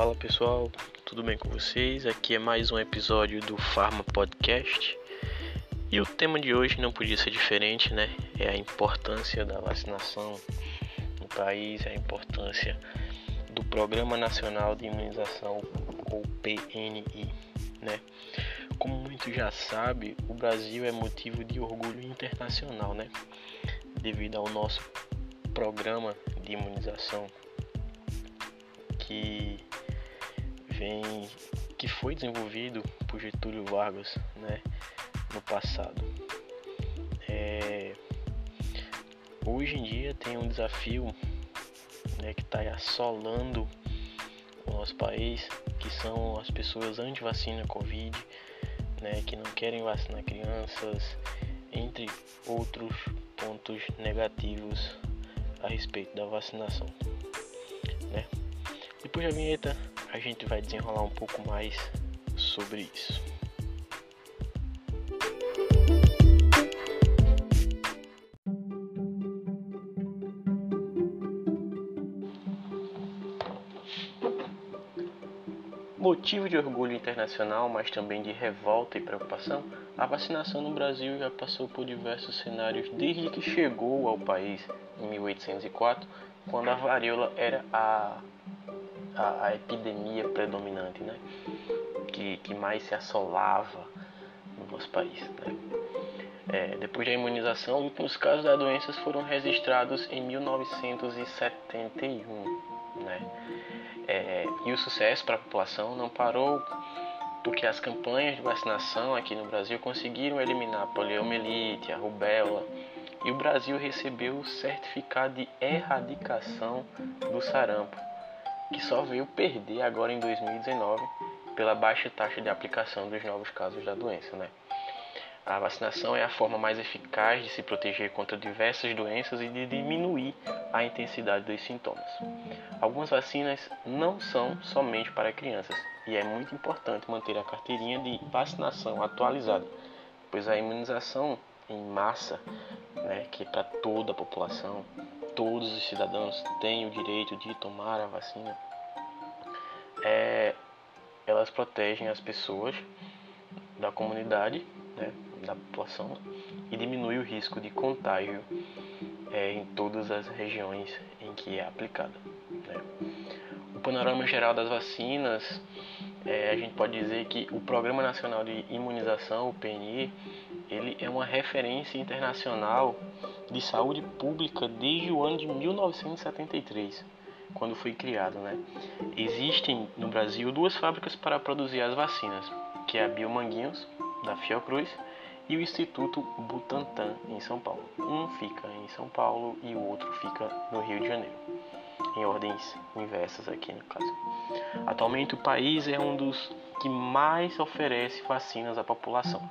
Fala pessoal, tudo bem com vocês? Aqui é mais um episódio do Pharma Podcast e o tema de hoje não podia ser diferente, né? É a importância da vacinação no país, a importância do Programa Nacional de Imunização, ou PNI, né? Como muitos já sabem, o Brasil é motivo de orgulho internacional, né? Devido ao nosso programa de imunização que vem que foi desenvolvido por Getúlio Vargas, né, no passado. É, hoje em dia tem um desafio né, que está assolando o nosso país, que são as pessoas anti-vacina Covid, né, que não querem vacinar crianças, entre outros pontos negativos a respeito da vacinação. Né? Depois da vinheta, a gente vai desenrolar um pouco mais sobre isso. Motivo de orgulho internacional, mas também de revolta e preocupação, a vacinação no Brasil já passou por diversos cenários desde que chegou ao país em 1804, quando a varíola era a a, a epidemia predominante, né? Que, que mais se assolava no nosso país. Né? É, depois da imunização, os últimos casos da doença foram registrados em 1971. Né? É, e o sucesso para a população não parou porque as campanhas de vacinação aqui no Brasil conseguiram eliminar a poliomielite, a rubéola, e o Brasil recebeu o certificado de erradicação do sarampo que só veio perder agora em 2019 pela baixa taxa de aplicação dos novos casos da doença. Né? A vacinação é a forma mais eficaz de se proteger contra diversas doenças e de diminuir a intensidade dos sintomas. Algumas vacinas não são somente para crianças e é muito importante manter a carteirinha de vacinação atualizada, pois a imunização em massa, né, que é para toda a população, todos os cidadãos têm o direito de tomar a vacina, é, elas protegem as pessoas da comunidade, né, da população, e diminui o risco de contágio é, em todas as regiões em que é aplicada. Né. O panorama geral das vacinas, é, a gente pode dizer que o Programa Nacional de Imunização, o PNI, ele é uma referência internacional de saúde pública desde o ano de 1973, quando foi criado. Né? Existem no Brasil duas fábricas para produzir as vacinas, que é a Biomanguinhos, da Fiocruz, e o Instituto Butantan, em São Paulo. Um fica em São Paulo e o outro fica no Rio de Janeiro, em ordens inversas aqui no caso. Atualmente o país é um dos que mais oferece vacinas à população,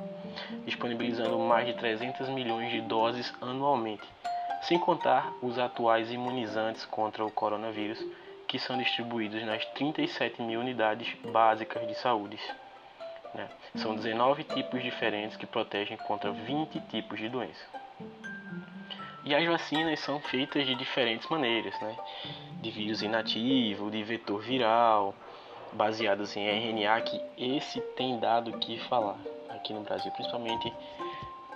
disponibilizando mais de 300 milhões de doses anualmente, sem contar os atuais imunizantes contra o coronavírus, que são distribuídos nas 37 mil unidades básicas de saúde. Né? São 19 tipos diferentes que protegem contra 20 tipos de doença. E as vacinas são feitas de diferentes maneiras, né? de vírus inativo, de vetor viral, baseadas em RNA, que esse tem dado o que falar aqui no Brasil, principalmente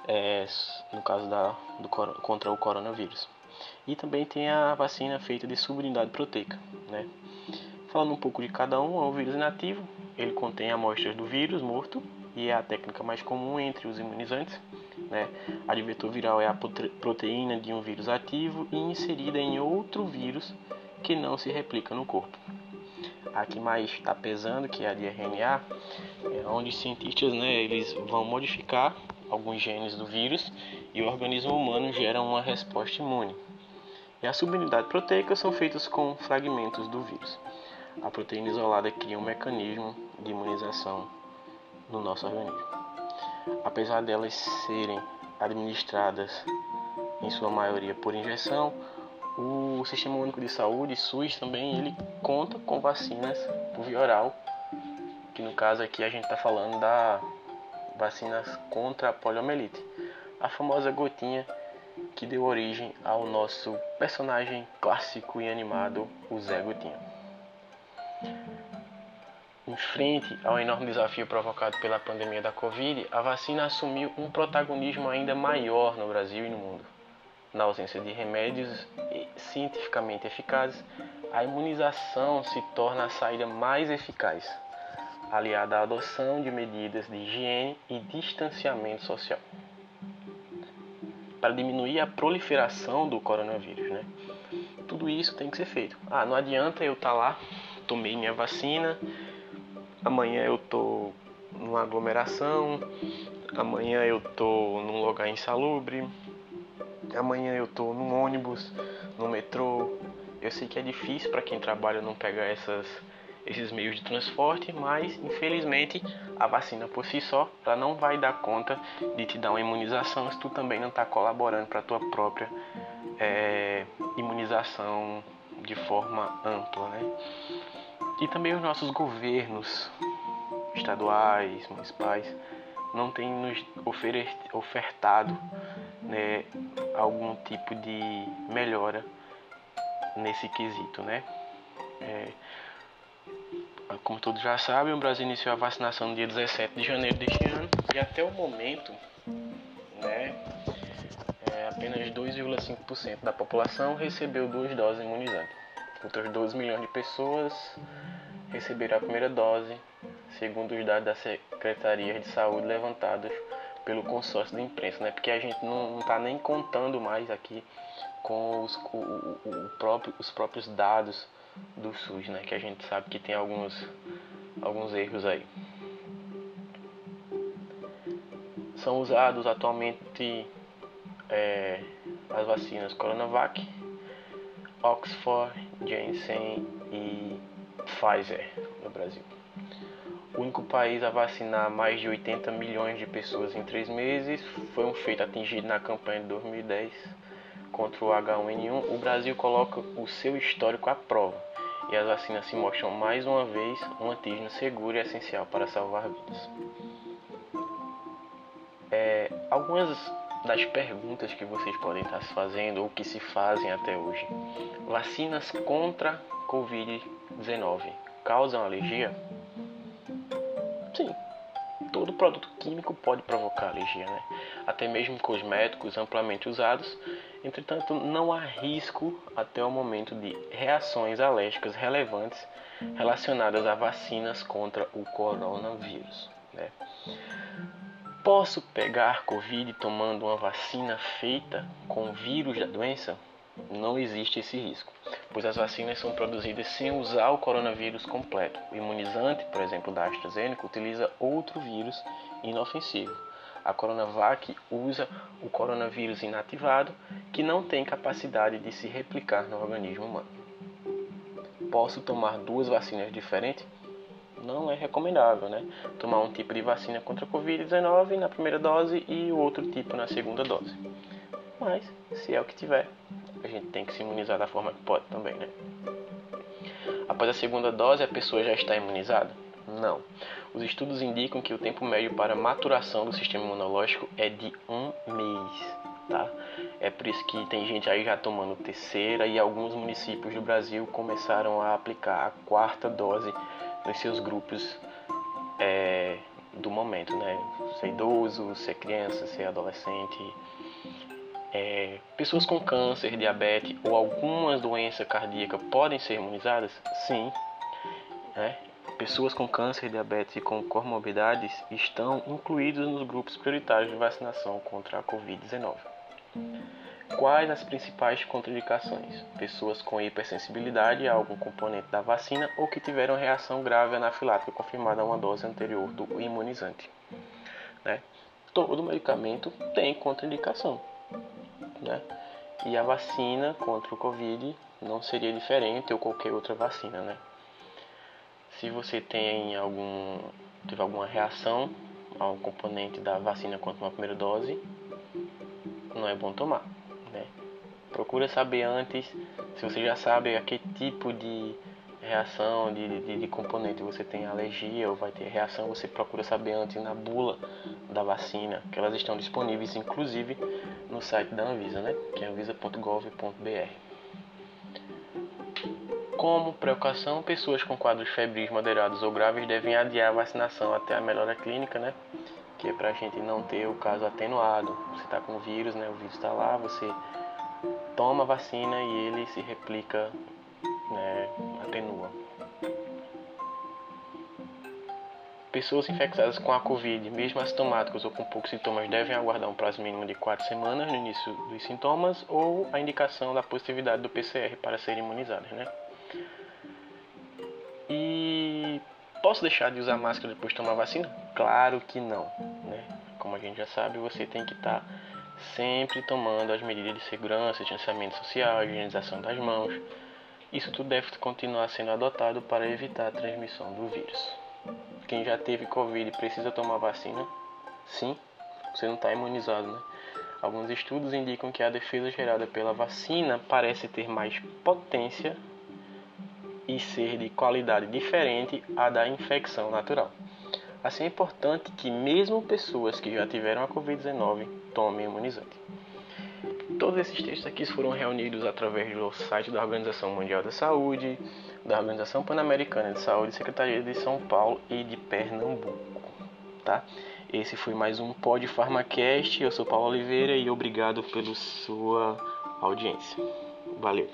é, no caso da, do, contra o coronavírus. E também tem a vacina feita de subunidade proteica. Né? Falando um pouco de cada um, é um vírus inativo, ele contém amostras do vírus morto e é a técnica mais comum entre os imunizantes. Né? A de vetor viral é a proteína de um vírus ativo e inserida em outro vírus que não se replica no corpo a que mais está pesando, que é a de RNA, é onde cientistas né, eles vão modificar alguns genes do vírus e o organismo humano gera uma resposta imune. E a subunidade proteica são feitas com fragmentos do vírus. A proteína isolada cria um mecanismo de imunização no nosso organismo. Apesar delas serem administradas em sua maioria por injeção, o Sistema Único de Saúde, SUS, também ele conta com vacinas por via oral, que no caso aqui a gente está falando da vacinas contra a poliomielite, a famosa gotinha que deu origem ao nosso personagem clássico e animado, o Zé Gotinha. Em frente ao enorme desafio provocado pela pandemia da Covid, a vacina assumiu um protagonismo ainda maior no Brasil e no mundo. Na ausência de remédios cientificamente eficazes, a imunização se torna a saída mais eficaz, aliada à adoção de medidas de higiene e distanciamento social para diminuir a proliferação do coronavírus, né? Tudo isso tem que ser feito. Ah, não adianta eu estar tá lá, tomei minha vacina, amanhã eu tô numa aglomeração, amanhã eu tô num lugar insalubre, amanhã eu tô num ônibus, no metrô. Eu sei que é difícil para quem trabalha não pegar essas esses meios de transporte, mas infelizmente a vacina por si só ela não vai dar conta de te dar uma imunização se tu também não está colaborando para tua própria é, imunização de forma ampla, né? E também os nossos governos estaduais, municipais, não têm nos ofertado né, algum tipo de melhora nesse quesito, né? É, como todos já sabem, o Brasil iniciou a vacinação no dia 17 de janeiro deste ano e até o momento, né, é, apenas 2,5% da população recebeu duas doses imunizantes. Outras 12 milhões de pessoas receberam a primeira dose, segundo os dados da Secretaria de Saúde levantados pelo consórcio da imprensa, né? Porque a gente não está nem contando mais aqui com os, o, o próprio, os próprios dados do SUS, né? Que a gente sabe que tem alguns, alguns erros aí. São usados atualmente é, as vacinas Coronavac, Oxford, Janssen e Pfizer no Brasil. O único país a vacinar mais de 80 milhões de pessoas em três meses foi um feito atingido na campanha de 2010 contra o H1N1, o Brasil coloca o seu histórico à prova e as vacinas se mostram mais uma vez um antígeno seguro e essencial para salvar vidas. É, algumas das perguntas que vocês podem estar se fazendo ou que se fazem até hoje: vacinas contra Covid-19 causam alergia? Sim, todo produto químico pode provocar alergia, né? até mesmo cosméticos amplamente usados. Entretanto, não há risco até o momento de reações alérgicas relevantes relacionadas a vacinas contra o coronavírus. Né? Posso pegar Covid tomando uma vacina feita com o vírus da doença? Não existe esse risco, pois as vacinas são produzidas sem usar o coronavírus completo. O imunizante, por exemplo, da AstraZeneca, utiliza outro vírus inofensivo. A Coronavac usa o coronavírus inativado, que não tem capacidade de se replicar no organismo humano. Posso tomar duas vacinas diferentes? Não é recomendável, né? Tomar um tipo de vacina contra a Covid-19 na primeira dose e o outro tipo na segunda dose. Mas, se é o que tiver, a gente tem que se imunizar da forma que pode também, né? Após a segunda dose, a pessoa já está imunizada? Não. Os estudos indicam que o tempo médio para maturação do sistema imunológico é de um mês, tá? É por isso que tem gente aí já tomando terceira e alguns municípios do Brasil começaram a aplicar a quarta dose nos seus grupos é, do momento, né? Ser idoso, ser criança, ser adolescente, é, pessoas com câncer, diabetes ou algumas doenças cardíacas podem ser imunizadas? Sim. Né? Pessoas com câncer, diabetes e com comorbidades estão incluídos nos grupos prioritários de vacinação contra a Covid-19. Quais as principais contraindicações? Pessoas com hipersensibilidade a algum componente da vacina ou que tiveram reação grave anafilática confirmada a uma dose anterior do imunizante. Né? Todo medicamento tem contraindicação né? E a vacina contra o Covid não seria diferente ou qualquer outra vacina, né? Se você tem algum teve alguma reação ao componente da vacina contra uma primeira dose, não é bom tomar, né? Procura saber antes, se você já sabe a que tipo de reação de, de, de, componente você tem alergia ou vai ter reação, você procura saber antes na bula da vacina, que elas estão disponíveis inclusive no site da Anvisa, né? que é anvisa.gov.br. Como precaução, pessoas com quadros febris moderados ou graves devem adiar a vacinação até a melhora clínica, né? Que é para a gente não ter o caso atenuado. Você está com o vírus, né? O vírus está lá, você toma a vacina e ele se replica, né? Atenua. Pessoas infectadas com a Covid, mesmo assintomáticas ou com poucos sintomas, devem aguardar um prazo mínimo de 4 semanas no início dos sintomas ou a indicação da positividade do PCR para serem imunizadas, né? E posso deixar de usar máscara depois de tomar vacina? Claro que não, né? Como a gente já sabe, você tem que estar tá sempre tomando as medidas de segurança, distanciamento social, higienização das mãos. Isso tudo deve continuar sendo adotado para evitar a transmissão do vírus quem já teve Covid precisa tomar vacina? Sim, você não está imunizado, né? Alguns estudos indicam que a defesa gerada pela vacina parece ter mais potência e ser de qualidade diferente à da infecção natural. Assim é importante que mesmo pessoas que já tiveram a Covid-19 tomem imunizante. Todos esses textos aqui foram reunidos através do site da Organização Mundial da Saúde, da Organização Pan-Americana de Saúde, Secretaria de São Paulo e de Pernambuco, tá? Esse foi mais um Pod Farmacast. Eu sou Paulo Oliveira e obrigado pela sua audiência. Valeu.